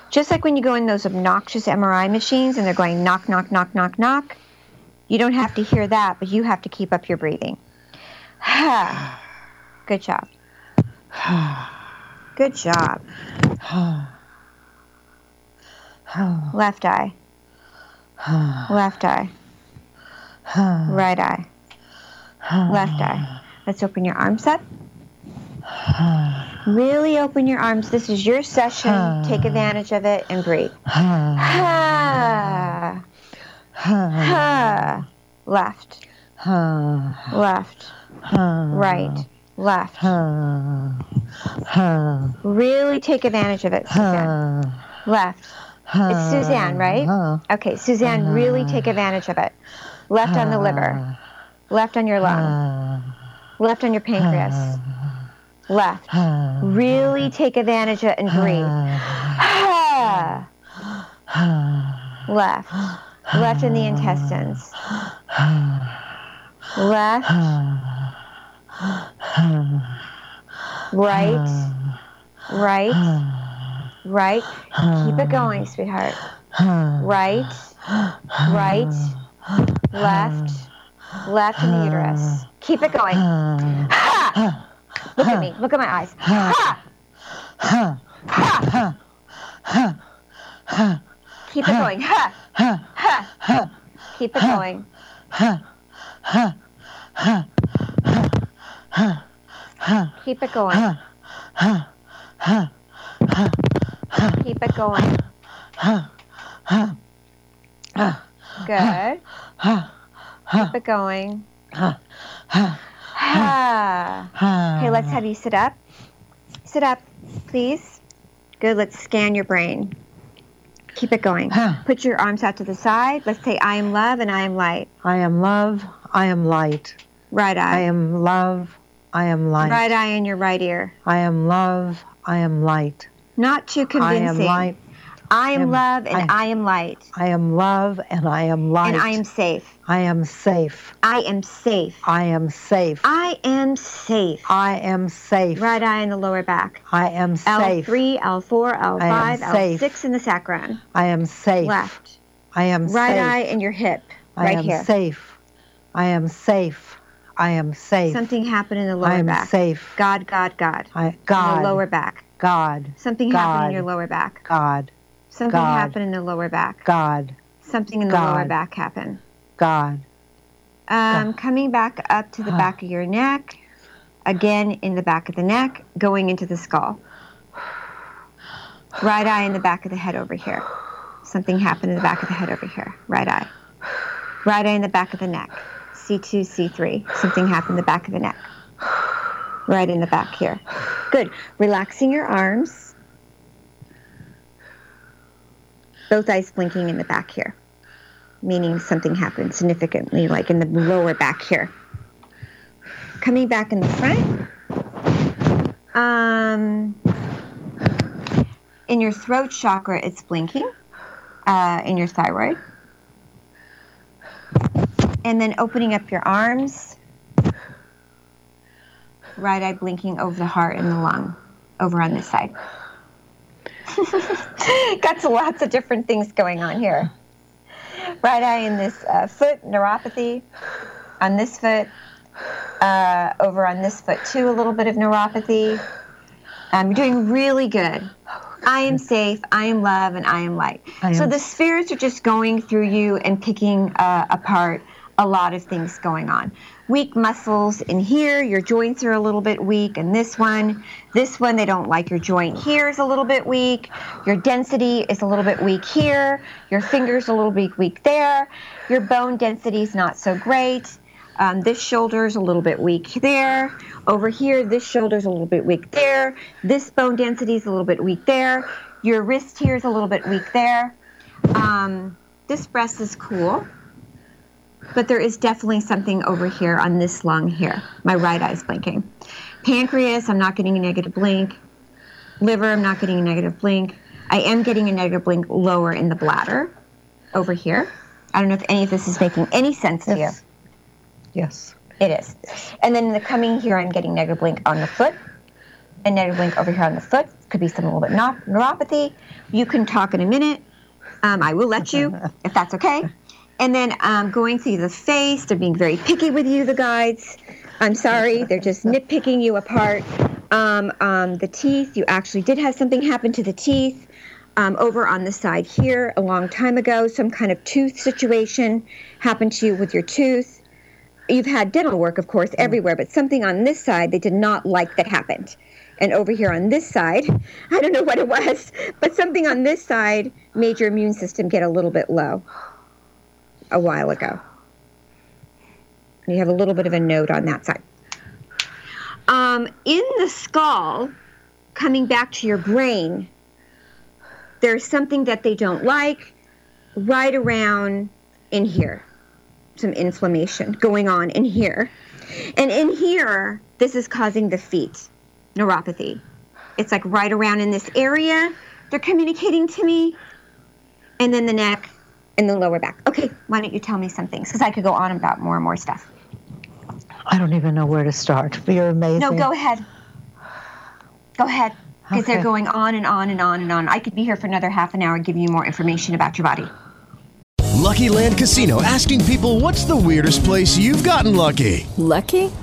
Just like when you go in those obnoxious MRI machines and they're going knock, knock, knock, knock, knock. You don't have to hear that, but you have to keep up your breathing. *sighs* Good job. *sighs* Good job. *sighs* Left eye. Left eye. Right eye. Left eye. Let's open your arms up. Really open your arms. This is your session. Take advantage of it and breathe. *sighs* Ha. Ha. Left. Left. Right. Left. Really take advantage of it, Suzanne. Left. It's Suzanne, right? Okay, Suzanne, really take advantage of it. Left on the liver. Left on your lung. Left on your pancreas. Left. *sighs* Really take advantage of it and breathe. *sighs* Left. Left in the intestines. Left. Right. Right. Right. Keep it going, sweetheart. Right. Right. Left. Left in the uterus. Keep it going. *sighs* Ha! Look at me. Look at my eyes. Ha! Ha! Ha! Keep it going. Ha! Ha! Ha! Keep it going. Keep it going. Keep it going. Good. Keep it going. Okay, let's have you sit up. Sit up, please. Good. Let's scan your brain. Keep it going. Put your arms out to the side. Let's say, I am love and I am light. I am love. I am light. Right eye. I am love. I am light. Right eye in your right ear. I am love. I am light. Not too I convincing. am light. I am am- love and I- I, am light. I am love and I am light. And I am safe. I am safe. I am safe. I am safe. I am safe. I am safe. Right eye in the lower back. I am safe. L3, L4, I am L5, safe. L6 in the sacrum. I am safe. Left. I am safe. Right safe. eye in your hip. I right am here. safe. I am safe. I am safe. Something happened in the lower I am back. safe. God, God, God. I, In God. the lower back. God. Something God. happened in your lower back. God. Something God. happened in the lower back. God. Something in the lower back happened. God. Um, coming back up to the back of your neck, again in the back of the neck, going into the skull. *sighs* Right eye in the back of the head over here. Something happened in the back of the head over here. Right eye. Right eye in the back of the neck. C2, C3. Something happened in the back of the neck. Right in the back here. Good. Relaxing your arms. Both eyes blinking in the back here, meaning something happened significantly, like in the lower back here. Coming back in the front. Um, in your throat chakra, it's blinking. Uh, in your thyroid. And then opening up your arms. Right eye blinking over the heart and the lung, over on this side. *laughs* Got lots of different things going on here. Right eye in this uh, foot, neuropathy. On this foot, uh, over on this foot too, a little bit of neuropathy. I'm um, doing really good. I am safe, I am love, and I am light. I so am- the spirits are just going through you and picking uh, apart a lot of things going on. Weak muscles in here, your joints are a little bit weak, and this one, this one, they don't like your joint here is a little bit weak. Your density is a little bit weak here. Your fingers a little bit weak there. Your bone density is not so great. Um, this is a little bit weak there. Over here, this shoulder is a little bit weak there. This bone density is a little bit weak there. Your wrist here is a little bit weak there. Um, this breast is cool, but there is definitely something over here on this lung here. My right eye's blinking. Pancreas, I'm not getting a negative blink. Liver, I'm not getting a negative blink. I am getting a negative blink lower in the bladder over here. I don't know if any of this is making any sense to you. Yes. It is. And then in the coming here, I'm getting negative blink on the foot and negative blink over here on the foot. Could be some a little bit neu- neuropathy. You can talk in a minute. Um, I will let you, *laughs* if that's okay. And then um, going through the face, they're being very picky with you, the guides. I'm sorry, they're just nitpicking you apart. Um, um, the teeth, you actually did have something happen to the teeth. Um, over on the side here, a long time ago, some kind of tooth situation happened to you with your tooth you've had dental work, of course, everywhere, but something on this side they did not like that happened. And over here on this side, *laughs* I don't know what it was, but something on this side made your immune system get a little bit low a while ago. You have a little bit of a note on that side. Um, in the skull, coming back to your brain, there's something that they don't like right around in here some inflammation going on in here. And in here, this is causing the feet neuropathy. It's like right around in this area. They're communicating to me. And then the neck and the lower back. Okay, why don't you tell me some things? Because I could go on about more and more stuff. I don't even know where to start. You're amazing. No, go ahead. Go ahead. Because they're going on and on and on and on. I could be here for another half an hour giving you more information about your body. Lucky Land Casino asking people what's the weirdest place you've gotten lucky? Lucky?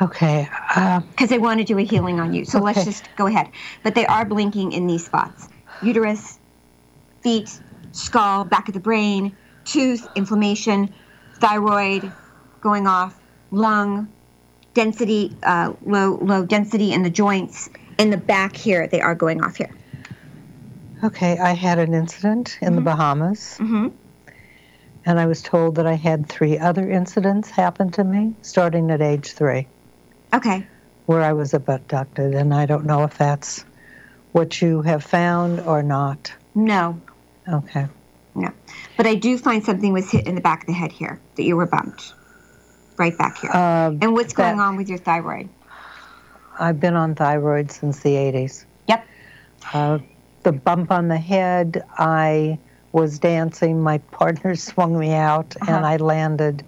Okay. uh, Because they want to do a healing on you. So let's just go ahead. But they are blinking in these spots uterus, feet, skull, back of the brain, tooth, inflammation, thyroid going off, lung, density, uh, low, low density in the joints. In the back here, they are going off here. Okay, I had an incident in the Bahamas. Mm-hmm. And I was told that I had three other incidents happen to me starting at age three. Okay. Where I was abducted. And I don't know if that's what you have found or not. No. Okay. No. But I do find something was hit in the back of the head here, that you were bumped. Right back here. Um, and what's going on with your thyroid? I've been on thyroid since the 80s. Yep. Uh, the bump on the head, I was dancing. My partner *laughs* swung me out, Uh-huh. and I landed.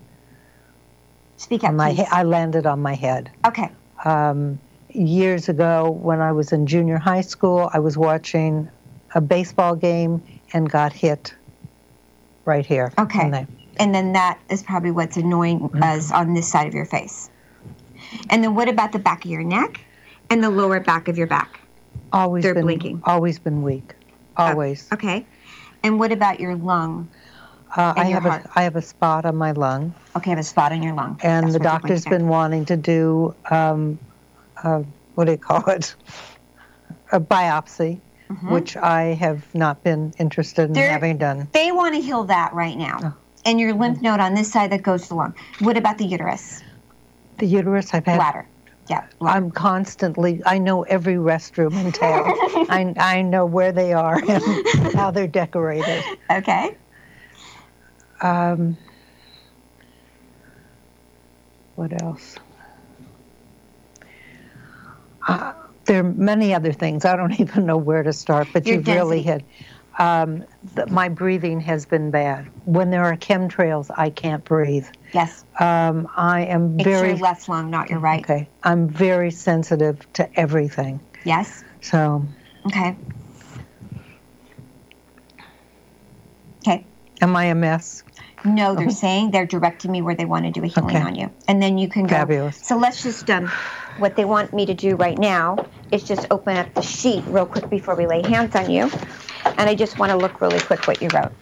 Speak up, my please. I landed on my head. Okay. Um, years ago, when I was in junior high school, I was watching a baseball game and got hit right here. Okay. the- And then that is probably what's annoying us on this side of your face. And then what about the back of your neck and the lower back of your back? Always They're been blinking. Always been weak. Always. Okay. And what about your lung? Uh, I have heart. a I have a spot on my lung. Okay, I have a spot on your lung. And That's the doctor's going doctor's to get. been wanting to do um, uh, what do you call it? *laughs* A biopsy, Mhm. which I have not been interested in There- having done. They want to heal that right now. Oh. And your lymph node on this side that goes to the lung. What about the uterus? The uterus I've had. Bladder. Yeah. I'm constantly. I know every restroom in town. *laughs* I I know where they are and how they're decorated. Okay. Um, what else? Uh, there are many other things. I don't *laughs* even know where to start, but Your you've really hit. Um, my breathing has been bad. When there are chemtrails, I can't breathe. Yes. Um, I am It's very. your left lung, not your right. Okay. I'm very sensitive to everything. Yes. So, Okay. Okay. Am I a mess? No, they're saying they're directing me where they want to do a healing Okay. on you. And then you can go. Fabulous. So let's just, um, what they want me to do right now is just open up the sheet real quick before we lay hands on you. And I just want to look really quick what you wrote.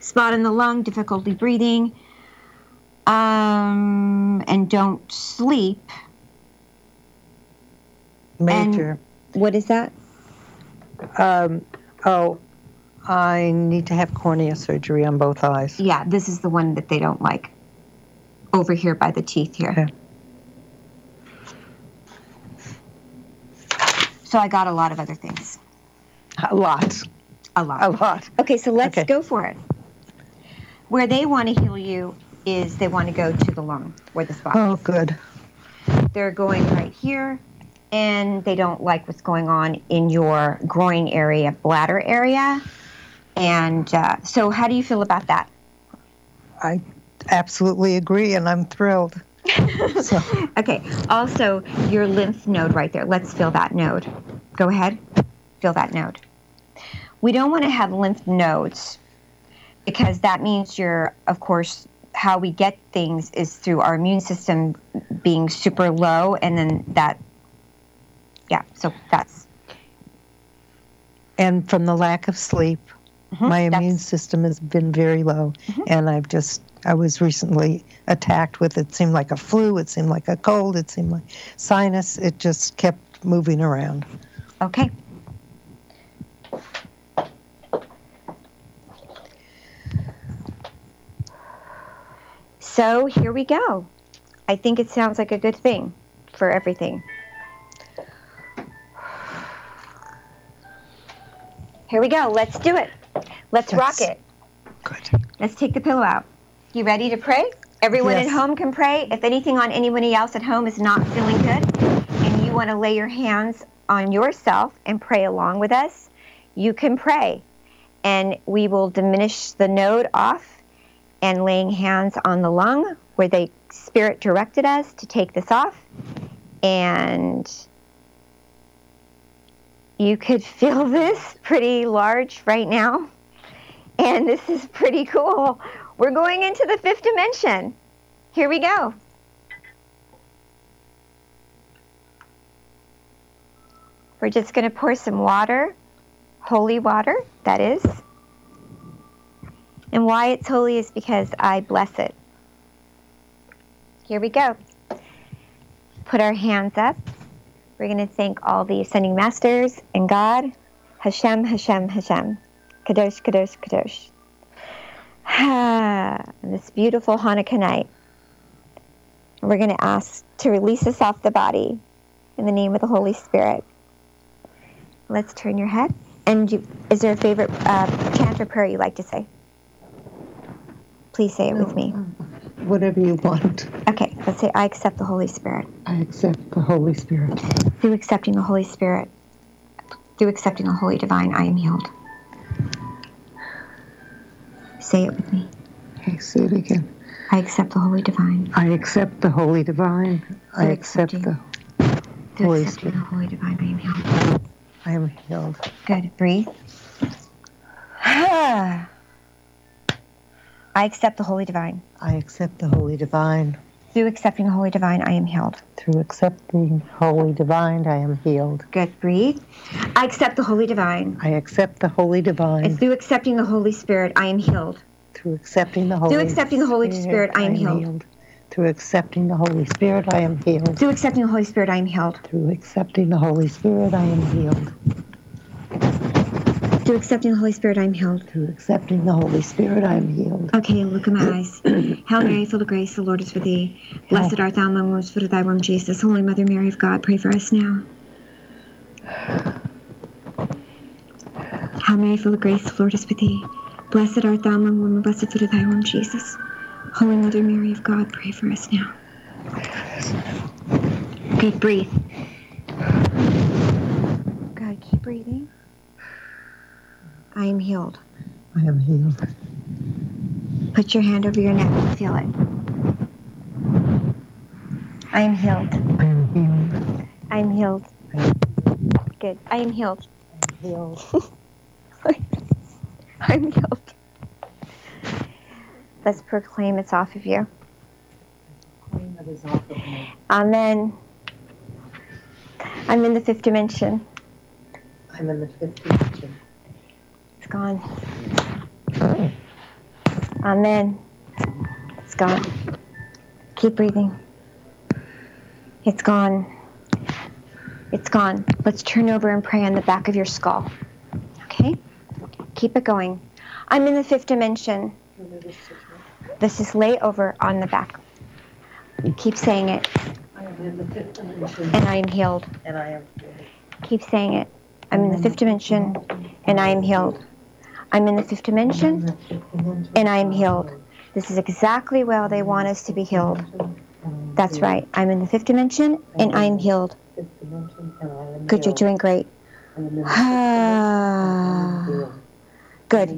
Spot in the lung, difficulty breathing, um, and don't sleep. Major. What is that? Um, oh, I need to have cornea surgery on both eyes. Yeah, this is the one that they don't like. Over here by the teeth here. Okay. So I got a lot of other things. A lot. A lot. A lot. Okay, so let's Okay. go for it. Where they want to heal you is they want to go to the lung, where the spot Oh, is. good. They're going right here, and they don't like what's going on in your groin area, bladder area. And uh, so, how do you feel about that? I absolutely agree, and I'm thrilled. *laughs* so, Okay, also your lymph node right there. Let's feel that node. Go ahead, feel that node. We don't want to have lymph nodes because that means you're, of course, how we get things is through our immune system being super low, and then that, yeah, so that's, and from the lack of sleep, Mm-hmm. my immune system has been very low, mm-hmm. and I've just. I was recently attacked with it seemed like a flu, it seemed like a cold, it seemed like sinus. It just kept moving around. okay. So here we go. I think it sounds like a good thing for everything. Here we go. Let's do it. Let's rock it. Good. Let's take the pillow out. You ready to pray? Everyone Yes. at home can pray. If anything on anybody else at home is not feeling good and you want to lay your hands on yourself and pray along with us, you can pray. And we will diminish the node off and laying hands on the lung where the spirit directed us to take this off. And you could feel *laughs* this pretty large right now. And this is pretty cool. We're going into the fifth dimension. Here we go. We're just going to pour some water, holy water, that is. And why it's holy is because I bless it. Here we go. Put our hands up. We're going to thank all the ascending masters and God. Hashem, Hashem, Hashem. Kadosh, Kadosh, Kadosh. *sighs* Ah, this beautiful Hanukkah night. We're going to ask to release us off the body in the name of the Holy Spirit. Let's turn your head. And you, is there a favorite uh, chant or prayer you like to say? Please say it with me. Whatever you want. Okay, let's say, I accept the Holy Spirit. I accept the Holy Spirit. Through accepting the Holy Spirit, through accepting the Holy Divine, I am healed. Say it with me. Okay, say it again. I accept the Holy Divine. I accept the Holy Divine. I accept the Through Holy accepting Spirit. the Holy Divine, I am healed. I am healed. Good. Breathe. *sighs* I accept the Holy Divine. I accept the Holy Divine. Through accepting the Holy Divine, I am healed. Through accepting Holy Divine, I am healed. Good. Breathe. I accept the Holy Divine. I accept the Holy And Divine. through accepting the Holy Spirit, I am healed. Through accepting the Holy Through accepting the Holy Spirit, I am healed. Through accepting the Holy Spirit, I am healed. Through accepting the Holy Spirit, I am healed. Through accepting the Holy Spirit, I am healed. Through accepting the Holy Spirit, I am healed. Through accepting the Holy Spirit, I am healed. Okay, look in my *clears throat* eyes. Hail Mary, full of grace, the Lord is with thee. Blessed art thou among women, fruit of thy womb, Jesus. Holy Mother Mary of God, pray for us now. Hail Mary, full of grace, the Lord is with thee. Blessed art thou among women, blessed fruit of thy womb, Jesus. Holy Mother Mary of God, pray for us now. Okay, breathe. Good, keep breathing. I am healed. I am healed. Put your hand over your neck and feel it. I am healed. I am healed. I am healed. Good. I am healed. I am Healed. I'm healed. Let's proclaim it's off of you. Amen. I'm in the fifth dimension. I'm in the fifth dimension. It's gone. Amen. It's gone. Keep breathing. It's gone. It's gone. Let's turn over and pray on the back of your skull. Okay? Keep it going. I'm in the fifth dimension. This is lay over on the back. Keep saying it. I am in the fifth dimension. And I am healed. And I am Keep saying it. I'm in the fifth dimension and I am healed. I'm in the fifth dimension and I am healed. This is exactly where they want us to be healed. That's right. I'm in the fifth dimension and I am healed. Good, you're doing great. *sighs* Good.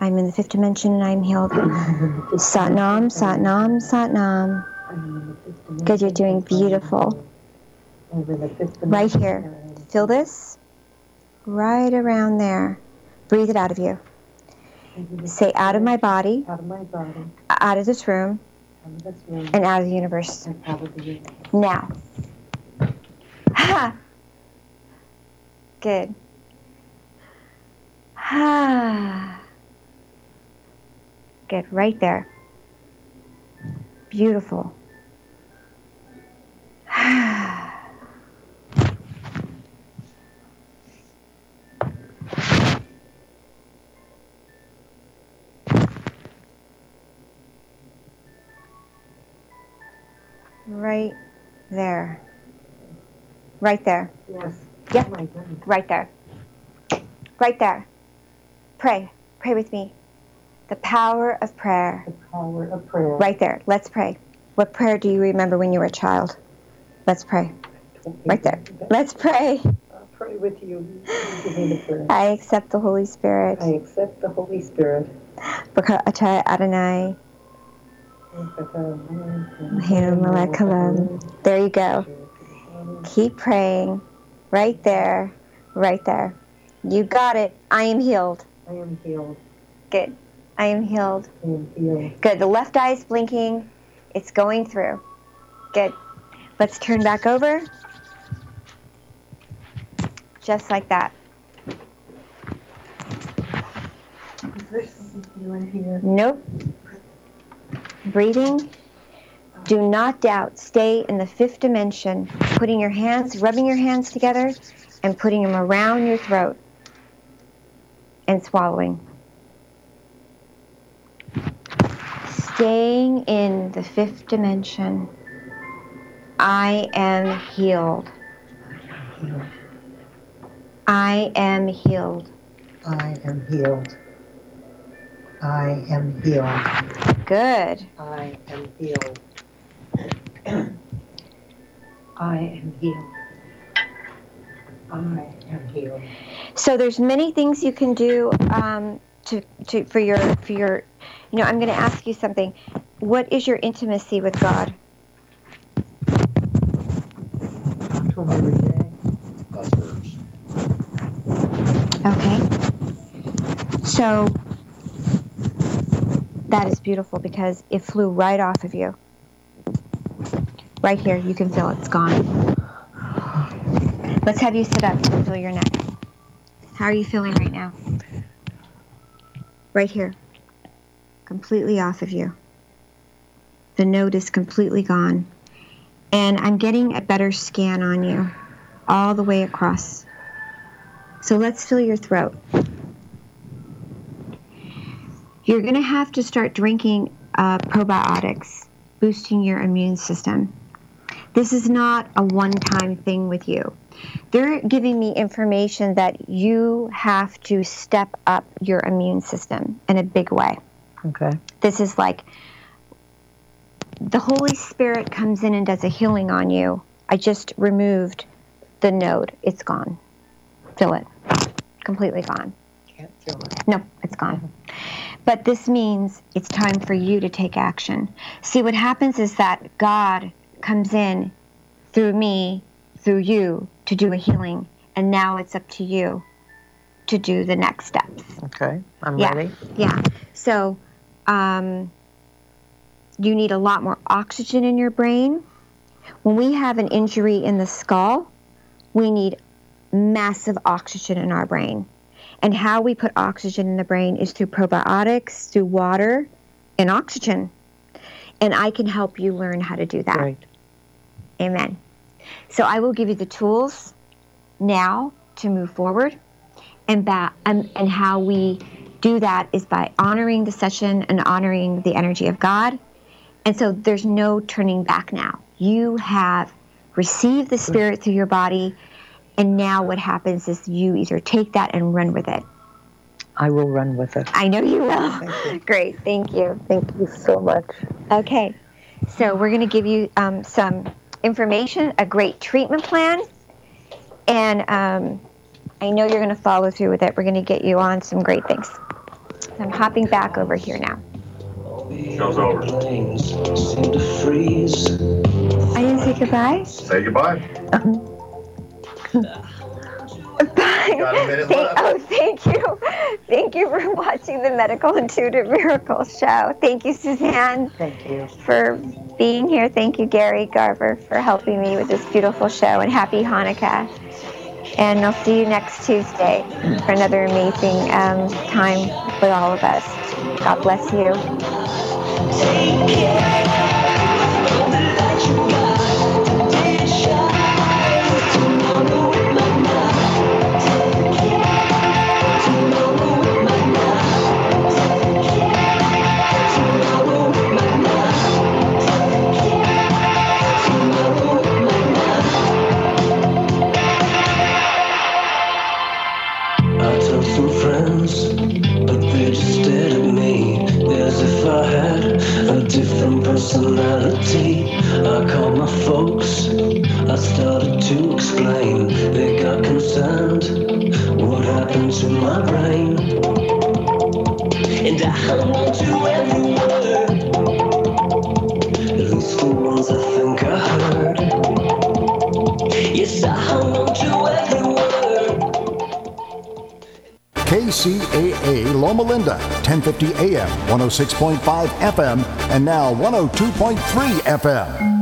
I'm in the fifth dimension and I'm healed. Satnam, Satnam, Satnam. Good, you're doing beautiful. Right here. Feel this? Right around there. Breathe it out of you. Say out of my body, out of my body, out of this room, out of this room, and out of the universe. out of the universe. Now. Ha! Good. Ha! Good, right there. Beautiful. *sighs* Right there. Right there. Yes. Yep. Oh. Right there. Right there. Pray. Pray with me. The power of prayer. The power of prayer. Right there. Let's pray. What prayer do you remember when you were a child? Let's pray. Right there. Let's pray. Pray with you. Give me the prayer. I accept the Holy Spirit. I accept the Holy Spirit. Bakata Adonai. There you go. Keep praying. Right there. Right there. You got it. I am healed. I am healed. Good. I am healed. I am healed. Good. The left eye is blinking. It's going through. Good. Let's turn back over. Just like that. Nope. Breathing. Do not doubt. Stay in the fifth dimension, putting your hands, rubbing your hands together, and putting them around your throat and swallowing. Staying in the fifth dimension. I am healed. I am healed. I am healed. I am healed. Good. I am healed. *clears throat* I am healed. I am healed. So there's many things you can do um, to, to for your for your. You know, I'm going to ask you something. What is your intimacy with God? Talk To him every day. Okay. So that is beautiful because it flew right off of you. Right here, you can feel it's gone. Let's have you sit up and feel your neck. How are you feeling right now? right here, completely off of you. The note is completely gone. And I'm getting a better scan on you all the way across. So let's fill your throat. You're going to have to start drinking uh, probiotics, boosting your immune system. This is not a one time thing with you. They're giving me information that you have to step up your immune system in a big way. Okay. This is like the Holy Spirit comes in and does a healing on you. I just removed the node. It's gone. Fill it. Completely gone. Can't feel it. No, it's gone. But this means it's time for you to take action. See, what happens is that God comes in through me, through you, to do a healing. And now it's up to you to do the next steps. Okay. I'm yeah. ready. Yeah. So, um, you need a lot more oxygen in your brain. When we have an injury in the skull, we need massive oxygen in our brain. And how we put oxygen in the brain is through probiotics, through water, and oxygen. And I can help you learn how to do that. Right. Amen. So I will give you the tools now to move forward. And, ba- and, and how we do that is by honoring the session and honoring the energy of God. And so there's no turning back now. You have received the Spirit through your body. And now what happens is you either take that and run with it. I will run with it. I know you will. *laughs* Great. Thank you. Thank you so much. Okay. So we're going to give you um, some information, a great treatment plan, and um, I know you're going to follow through with it. We're going to get you on some great things. So I'm hopping back over here now. Show's over. I didn't say goodbye. Say goodbye. Thank- left. oh, thank you. Thank you for watching the Medical Intuitive Miracles Show. Thank you, Suzanne. Thank you. For being here. Thank you, Gary Garver, for helping me with this beautiful show. And happy Hanukkah. And I'll see you next Tuesday for another amazing um, time with all of us. God bless you. Personality. I called my folks, I started to explain. They got concerned, what happened to my brain? And I hung on to every word, at least the ones I think I heard. Yes, I hung on to every word. KCAA Loma Linda, 1050 AM, 106.5 FM, and now 102.3 FM.